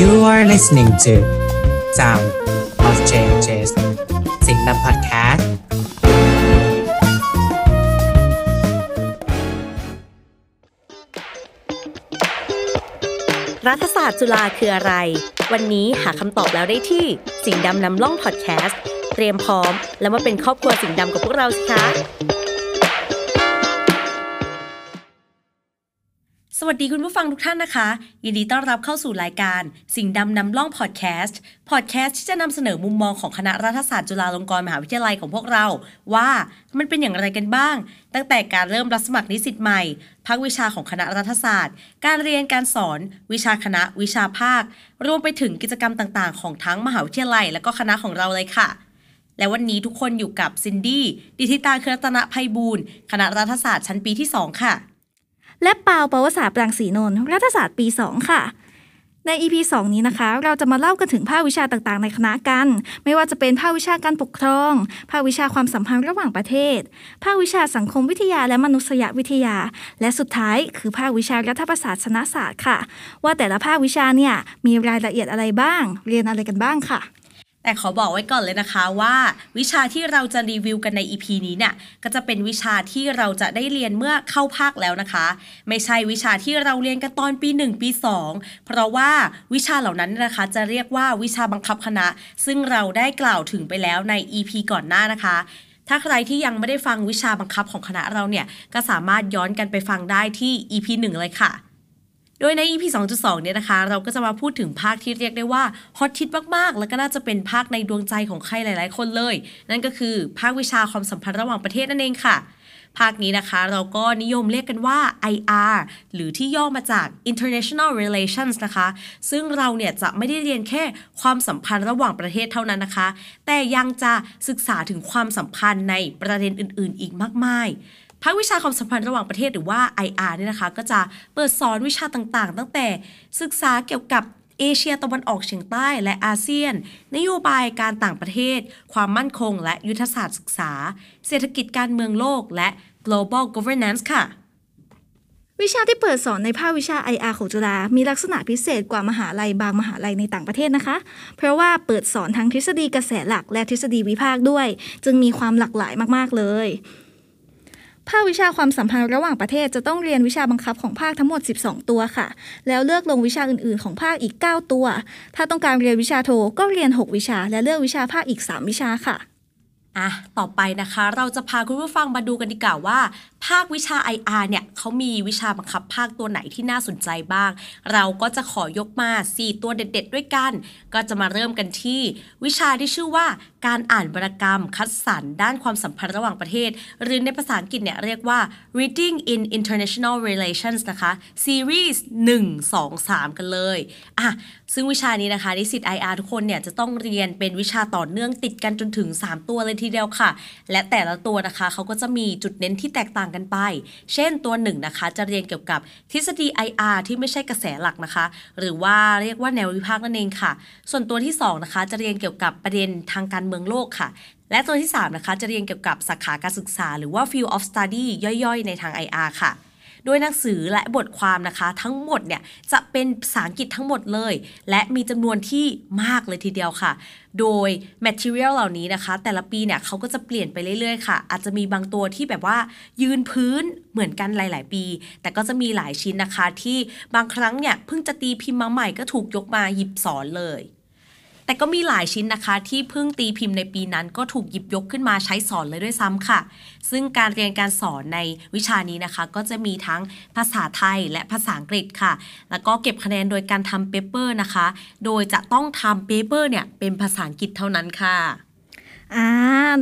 You are listening to Sound of Changes สิงนำพอดแคสต์รัฐศาสตร์จุฬาคืออะไร วันนี้หาคำตอบแล้วได้ที่สิงดำนำล่องพอดแคสต์ เตรียมพร้อม แล้วมาเป็นครอบครัวสิงดำกับพวกเราสิคะ สวัสดีคุณผู้ฟังทุกท่านนะคะ ยินดีต้อนรับเข้าสู่รายการสิ่งดำนำล่องพอดแคสต์พอดแคสต์ที่จะนำเสนอมุมมองของคณะรัฐศาสตร์จุฬาลงกรณ์มหาวิทยาลัยของพวกเรา ว่ามันเป็นอย่างไรกันบ้าง ตั้งแต่การเริ่มรับสมัครนิสิตใหม่ภาควิชาของคณะรัฐศาสตร์ การเรียนการสอน วิชาคณะ วิชาภาค รวมไปถึงกิจกรรมต่างๆ ของทั้งมหาวิทยาลัย และก็คณะของเราเลยค่ะและวันนี้ทุกคนอยู่กับซินดี้ดิธิตาเครือรัตนภัยบูรณ์คณะรัฐศาสตร์ชั้นปีที่สองค่ะ และปาวปวสาปรังสีนนท์รัฐศาสตร์ปี 2 ค่ะ ใน EP 2 นี้นะคะ เราจะมาเล่ากันถึงภาควิชาต่างๆ ในคณะกัน ไม่ว่าจะเป็นภาควิชาการปกครอง ภาควิชาความสัมพันธ์ระหว่างประเทศ ภาควิชาสังคมวิทยาและมนุษยวิทยา และสุดท้ายคือภาควิชารัฐประศาสนศาสตร์ค่ะ ว่าแต่ละภาควิชาเนี่ยมีรายละเอียดอะไรบ้าง เรียนอะไรกันบ้างค่ะ แต่ขอบอกไว้ก่อนเลยนะคะว่า วิชาที่เราจะรีวิวกันใน EP นี้เนี่ยก็จะเป็นวิชาที่เราจะได้เรียนเมื่อเข้าภาคแล้วนะคะ ไม่ใช่วิชาที่เราเรียนกันตอนปี 1 ปี 2 เพราะว่าวิชาเหล่านั้นนะคะ จะเรียกว่าวิชาบังคับคณะ ซึ่งเราได้กล่าวถึงไปแล้วใน EP ก่อนหน้านะคะถ้าใครที่ยังไม่ได้ฟังวิชาบังคับของคณะเราเนี่ย ก็สามารถย้อนกันไปฟังได้ที่ EP 1 เลยค่ะ โดยใน EP 2.2 เนี่ยนะคะ เราก็จะมาพูดถึงภาคที่เรียกได้ว่าฮอตฮิตมาก ๆ แล้วก็น่าจะเป็นภาคในดวงใจของใครหลาย ๆ คนเลย นั่นก็คือภาควิชาความสัมพันธ์ระหว่างประเทศนั่นเองค่ะ ภาคนี้นะคะเราก็นิยมเรียกกันว่า IR หรือที่ย่อมาจาก International Relations นะคะ ซึ่งเราเนี่ยจะไม่ได้เรียนแค่ความสัมพันธ์ระหว่างประเทศเท่านั้นนะคะ แต่ยังจะศึกษาถึงความสัมพันธ์ในประเด็นอื่น ๆ อีกมากมาย ภาควิชาความสัมพันธ์ระหว่างประเทศหรือว่า IR เนี่ยนะคะ ก็จะเปิดสอนวิชาต่างๆ ตั้งแต่ศึกษาเกี่ยวกับเอเชียตะวันออกเฉียงใต้และอาเซียน นโยบายการต่างประเทศ ความมั่นคง และยุทธศาสตร์ศึกษา เศรษฐกิจการเมืองโลกและ global governance ค่ะ วิชาที่เปิดสอนในภาควิชา IR ของจุฬามีลักษณะพิเศษกว่ามหาลัยบางมหาลัยในต่างประเทศนะคะ เพราะว่าเปิดสอนทั้งทฤษฎีกระแสหลักและทฤษฎีวิพากษ์ด้วย จึงมีความหลากหลายมาก ๆ เลย ภาควิชาความสัมพันธ์ระหว่างประเทศจะต้องเรียนวิชาบังคับของภาคทั้งหมด 12 ตัวค่ะ แล้วเลือกลงวิชาอื่น ๆ ของภาคอีก 9 ตัว ถ้าต้องการเรียนวิชาโทก็เรียน 6 วิชา และเลือกวิชาภาคอีก 3 วิชาค่ะ อะ ต่อไปนะคะ เราจะพาคุณผู้ฟังมาดูกันดีกว่าว่า ภาควิชา IR เนี่ยเขามีวิชาบังคับภาคตัวไหนที่น่าสนใจบ้าง เราก็จะขอยกมา 4 ตัวเด็ด ๆ ด้วยกัน ก็จะมาเริ่มกันที่ วิชาที่ชื่อว่า การอ่านวรรณกรรม คัดสรรด้านความสัมพันธ์ระหว่างประเทศ หรือในภาษาอังกฤษเนี่ยเรียกว่า reading in international relations นะคะ series 1 2 3 กันเลยอะซึ่งวิชานี้นะคะนิสิต IR ทุกคนเนี่ยจะต้องเรียนเป็นวิชาต่อเนื่องติดกันจนถึง 3 ตัวเลยทีเดียวค่ะ และแต่ละตัวนะคะเขาก็จะมีจุดเน้นที่แตกต่างกันไป เช่นตัวหนึ่งนะคะ จะเรียนเกี่ยวกับทฤษฎี IR ที่ไม่ใช่กระแสหลักนะคะ หรือว่าเรียกว่าแนววิพากษ์นั่นเองค่ะ ส่วนตัวที่2นะคะจะเรียนเกี่ยวกับประเด็นทางการเมืองโลกค่ะและตัวที่ 3 นะคะ จะเรียนเกี่ยวกับสาขาการศึกษา หรือว่า field of study ย่อยๆ ในทาง IR ค่ะ โดยหนังสือและบทความนะคะ ทั้งหมดเนี่ยจะเป็นภาษาอังกฤษทั้งหมดเลย และมีจำนวนที่มากเลยทีเดียวค่ะ โดย material เหล่านี้นะคะ แต่ละปีเนี่ยเขาก็จะเปลี่ยนไปเรื่อยๆ ค่ะ อาจจะมีบางตัวที่แบบว่ายืนพื้นเหมือนกันหลาย ๆ ปี แต่ก็จะมีหลายชิ้นนะคะที่บางครั้งเนี่ยเพิ่งจะตีพิมพ์มาใหม่ก็ถูกยกมาหยิบสอนเลย แต่ก็มีหลายชิ้นนะคะ ที่เพิ่งตีพิมพ์ในปีนั้นก็ถูกหยิบยกขึ้นมาใช้สอนเลยด้วยซ้ำค่ะ ซึ่งการเรียนการสอนในวิชานี้นะคะ ก็จะมีทั้งภาษาไทยและภาษาอังกฤษค่ะ แล้วก็เก็บคะแนนโดยการทำ paper นะคะ โดยจะต้องทำ paper เนี่ยเป็นภาษาอังกฤษเท่านั้นค่ะอ่า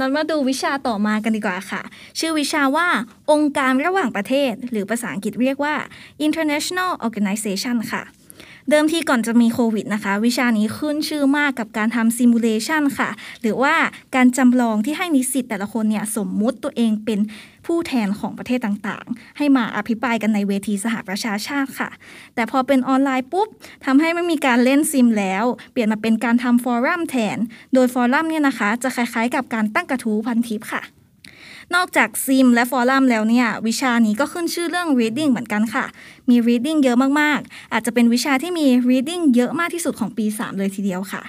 นั้นมาดูวิชาต่อมากันดีกว่าค่ะ ชื่อวิชาว่า องค์การระหว่างประเทศ หรือภาษาอังกฤษเรียกว่า international organization ค่ะ เดิมทีก่อนจะมีโควิดนะคะ วิชานี้ขึ้นชื่อมากกับการทำซิมูเลชันค่ะ หรือว่าการจำลองที่ให้นิสิตแต่ละคนเนี่ยสมมุติตัวเองเป็นผู้แทนของประเทศต่างๆ ให้มาอภิปรายกันในเวทีสหประชาชาติค่ะ แต่พอเป็นออนไลน์ปุ๊บทำให้ไม่มีการเล่นซิมแล้ว เปลี่ยนมาเป็นการทำฟอรัมแทน โดยฟอรัมเนี่ยนะคะ จะคล้ายๆ กับการตั้งกระทู้พันทิปค่ะ นอกจากซิมและฟอรัมแล้วเนี่ยวิชานี้ก็ขึ้นชื่อเรื่อง reading เหมือนกันค่ะ มี reading เยอะมากๆ อาจจะเป็นวิชาที่มี reading เยอะมากที่สุดของปี 3 เลยทีเดียวค่ะ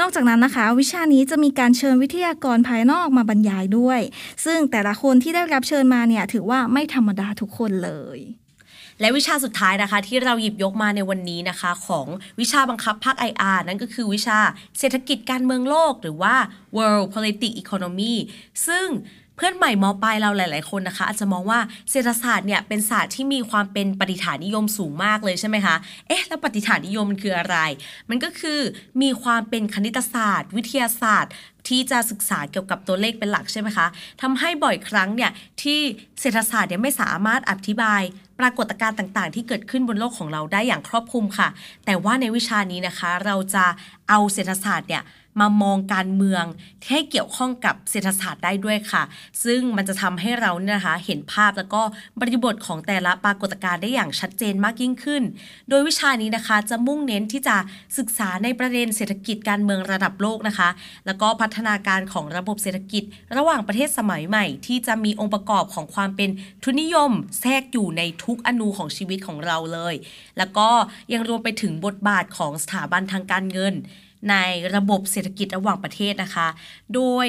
นอกจากนั้นนะคะ วิชานี้จะมีการเชิญวิทยากรภายนอกมาบรรยายด้วย ซึ่งแต่ละคนที่ได้รับเชิญมาเนี่ยถือว่าไม่ธรรมดาทุกคนเลย และวิชาสุดท้ายนะคะ ที่เราหยิบยกมาในวันนี้นะคะ ของวิชาบังคับภาค IR นั่นก็คือวิชาเศรษฐกิจการเมืองโลก หรือว่า World Politics Economy ซึ่ง เพื่อนใหม่มปลายเราหลาย ๆ คนนะคะ อาจจะมองว่าเศรษฐศาสตร์เนี่ยเป็นศาสตร์ที่มีความเป็นปฏิฐานนิยมสูงมากเลยใช่ไหมคะ เอ๊ะ แล้วปฏิฐานนิยมมันคืออะไร มันก็คือมีความเป็นคณิตศาสตร์ วิทยาศาสตร์ที่จะศึกษาเกี่ยวกับตัวเลขเป็นหลักใช่ไหมคะทำให้บ่อยครั้งเนี่ยที่เศรษฐศาสตร์เนี่ยไม่สามารถอธิบาย ปรากฏการณ์ต่างๆ ที่เกิดขึ้นบนโลกของเราได้อย่างครอบคลุมค่ะ แต่ว่าในวิชานี้นะคะ เราจะเอาเศรษฐศาสตร์เนี่ย มามองการเมืองให้เกี่ยวข้องกับเศรษฐศาสตร์ได้ด้วยค่ะ ซึ่งมันจะทำให้เราเนี่ยนะคะเห็นภาพแล้วก็บริบทของแต่ละปรากฏการณ์ได้อย่างชัดเจนมากยิ่งขึ้น โดยวิชานี้นะคะจะมุ่งเน้นที่จะศึกษาในประเด็นเศรษฐกิจการเมืองระดับโลกนะคะ แล้วก็พัฒนาการของระบบเศรษฐกิจ ระหว่างประเทศสมัยใหม่ ที่จะมีองค์ประกอบของความเป็นทุนนิยม แทรกอยู่ในทุกอนูของชีวิตของเราเลย แล้วก็ยังรวมไปถึงบทบาทของสถาบันทางการเงิน ในระบบเศรษฐกิจระหว่างประเทศนะคะ โดย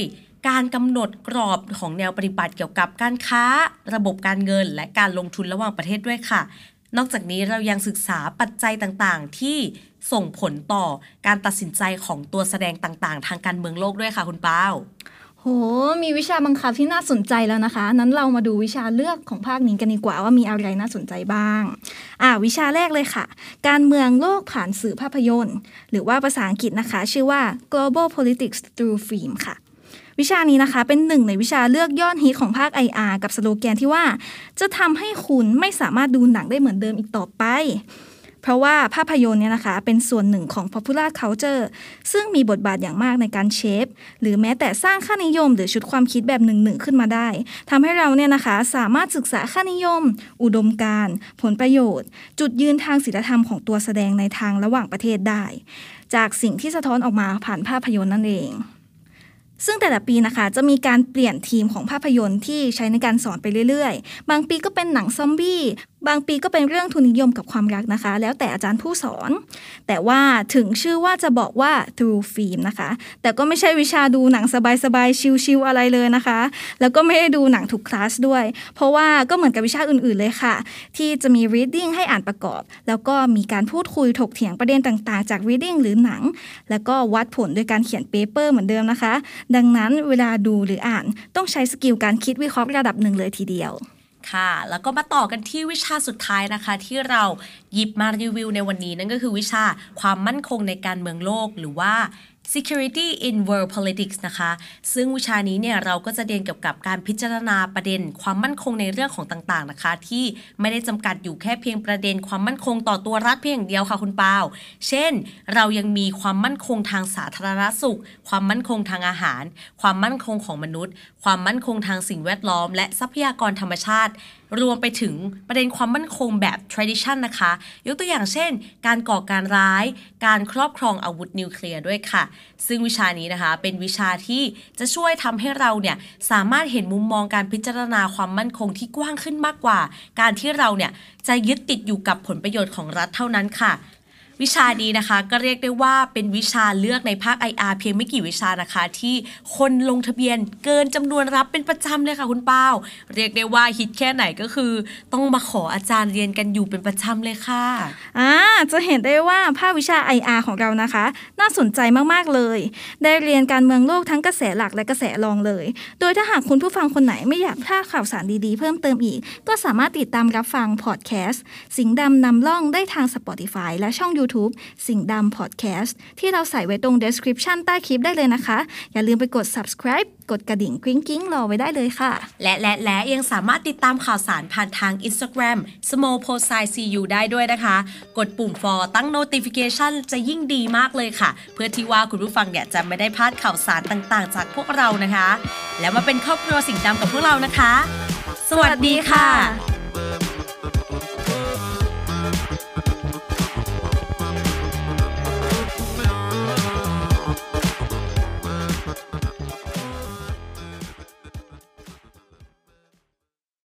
การกำหนดกรอบของแนวปฏิบัติเกี่ยวกับการค้า ระบบการเงิน และการลงทุนระหว่างประเทศด้วยค่ะ นอกจากนี้เรายังศึกษาปัจจัยต่างๆ ที่ส่งผลต่อการตัดสินใจของตัวแสดงต่างๆ ทางการเมืองโลกด้วยค่ะคุณป้าว โห มีวิชาบังคับที่น่าสนใจแล้วนะคะ นั้นเรามาดูวิชาเลือกของภาคนี้กันดีกว่าว่ามีอะไรน่าสนใจบ้าง อ่าวิชาแรกเลยค่ะ การเมืองโลกผ่านสื่อภาพยนตร์ หรือว่าภาษาอังกฤษนะคะ ชื่อว่า global politics through film ค่ะ วิชานี้นะคะเป็นหนึ่งในวิชาเลือกยอดฮิตของภาค IR กับสโลแกนที่ว่า จะทำให้คุณไม่สามารถดูหนังได้เหมือนเดิมอีกต่อไป เพราะว่าภาพยนตร์เนี่ยนะคะเป็นส่วนหนึ่งของ popular culture ซึ่งมีบทบาทอย่างมากในการเชฟหรือแม้แต่สร้างค่านิยม หรือชุดความคิดแบบหนึ่งๆขึ้นมาได้ทำให้เราเนี่ยนะคะสามารถศึกษาค่านิยม อุดมการณ์ผลประโยชน์ จุดยืนทางศีลธรรมของตัวแสดงในทางระหว่างประเทศได้ จากสิ่งที่สะท้อนออกมาผ่านภาพยนตร์นั่นเอง ซึ่งแต่ละปีนะคะจะมีการเปลี่ยนทีมของภาพยนตร์ที่ใช้ในการสอนไปเรื่อยๆ บางปีก็เป็นหนังซอมบี้ บางปีก็เป็นเรื่องทุนนิยมกับความรักนะคะ แล้วแต่อาจารย์ผู้สอน แต่ว่าถึงชื่อว่าจะบอกว่า True Film นะคะ แต่ก็ไม่ใช่วิชาดูหนังสบายๆ ชิลๆอะไรเลยนะคะ แล้วก็ไม่ได้ดูหนังทุกคลาสด้วย เพราะว่าก็เหมือนกับวิชาอื่นๆเลยค่ะ ที่จะมี reading ให้อ่านประกอบ แล้วก็มีการพูดคุยถกเถียงประเด็นต่างๆ จาก reading หรือหนัง แล้วก็วัดผลโดยการเขียน paper เหมือนเดิมนะคะดังนั้นเวลาดูหรืออ่านต้องใช้สกิลการคิดวิเคราะห์ระดับหนึ่งเลยทีเดียวค่ะ แล้วก็มาต่อกันที่วิชาสุดท้ายนะคะ ที่เราหยิบมารีวิวในวันนี้นั่นก็คือวิชาความมั่นคงในการเมืองโลกหรือว่า Security in World Politics นะคะ ซึ่งวิชานี้เนี่ยเราก็จะเรียนเกี่ยวกับการพิจารณาประเด็น ความมั่นคงในเรื่องของต่างๆนะคะ ที่ไม่ได้จำกัดอยู่แค่เพียงประเด็น ความมั่นคงต่อตัวรัฐเพียงอย่างเดียวค่ะคุณปาวเช่น เรายังมีความมั่นคงทางสาธารณสุข ความมั่นคงทางอาหาร ความมั่นคงของมนุษย์ ความมั่นคงทางสิ่งแวดล้อม และทรัพยากรธรรมชาติ รวมไปถึงประเด็นความมั่นคงแบบ tradition นะคะ ยกตัวอย่างเช่น การก่อการร้าย การครอบครองอาวุธนิวเคลียร์ด้วยค่ะ ซึ่งวิชานี้นะคะ เป็นวิชาที่จะช่วยทำให้เราเนี่ยสามารถเห็นมุมมองการพิจารณาความมั่นคงที่กว้างขึ้นมากกว่า การที่เราเนี่ยจะยึดติดอยู่กับผลประโยชน์ของรัฐเท่านั้นค่ะ วิชานี้นะคะก็เรียกได้ว่าเป็นวิชาเลือกในภาค IR เพียงไม่กี่วิชานะคะ ที่คนลงทะเบียนเกินจำนวนรับเป็นประจำเลยค่ะคุณเป้า เรียกได้ว่าฮิตแค่ไหนก็คือ ต้องมาขออาจารย์เรียนกันอยู่เป็นประจำเลยค่ะอ่าจะเห็นได้ว่าภาควิชา IR ของเรานะคะ น่าสนใจมากๆเลย ได้เรียนการเมืองโลกทั้งกระแสหลักและกระแสรองเลย โดยถ้าหากคุณผู้ฟังคนไหนไม่อยากพลาดข่าวสารดีๆ เพิ่มเติมอีก ก็สามารถติดตามรับฟังพอดแคสต์สิงดำนำล่องได้ทาง Spotify และช่อง YouTube สิงห์ดำพอดแคสต์ที่เราใส่ไว้ตรง description ใต้คลิปได้เลยนะคะ อย่าลืมไปกด subscribe กดกระดิ่งกริ๊งกิ้งรอไว้ได้เลยค่ะ และและและยังสามารถติดตามข่าวสารผ่านทาง Instagram small p o s i cu ได้ด้วยนะคะ กดปุ่ม for ตั้ง notification จะยิ่งดีมากเลยค่ะ เพื่อที่ว่าคุณผู้ฟังเนี่ยจะไม่ได้พลาดข่าวสารต่างๆ จากพวกเรานะคะ แล้วมาเป็นครอบครัวสิ่งดำกับพวกเรานะคะ สวัสดีค่ะ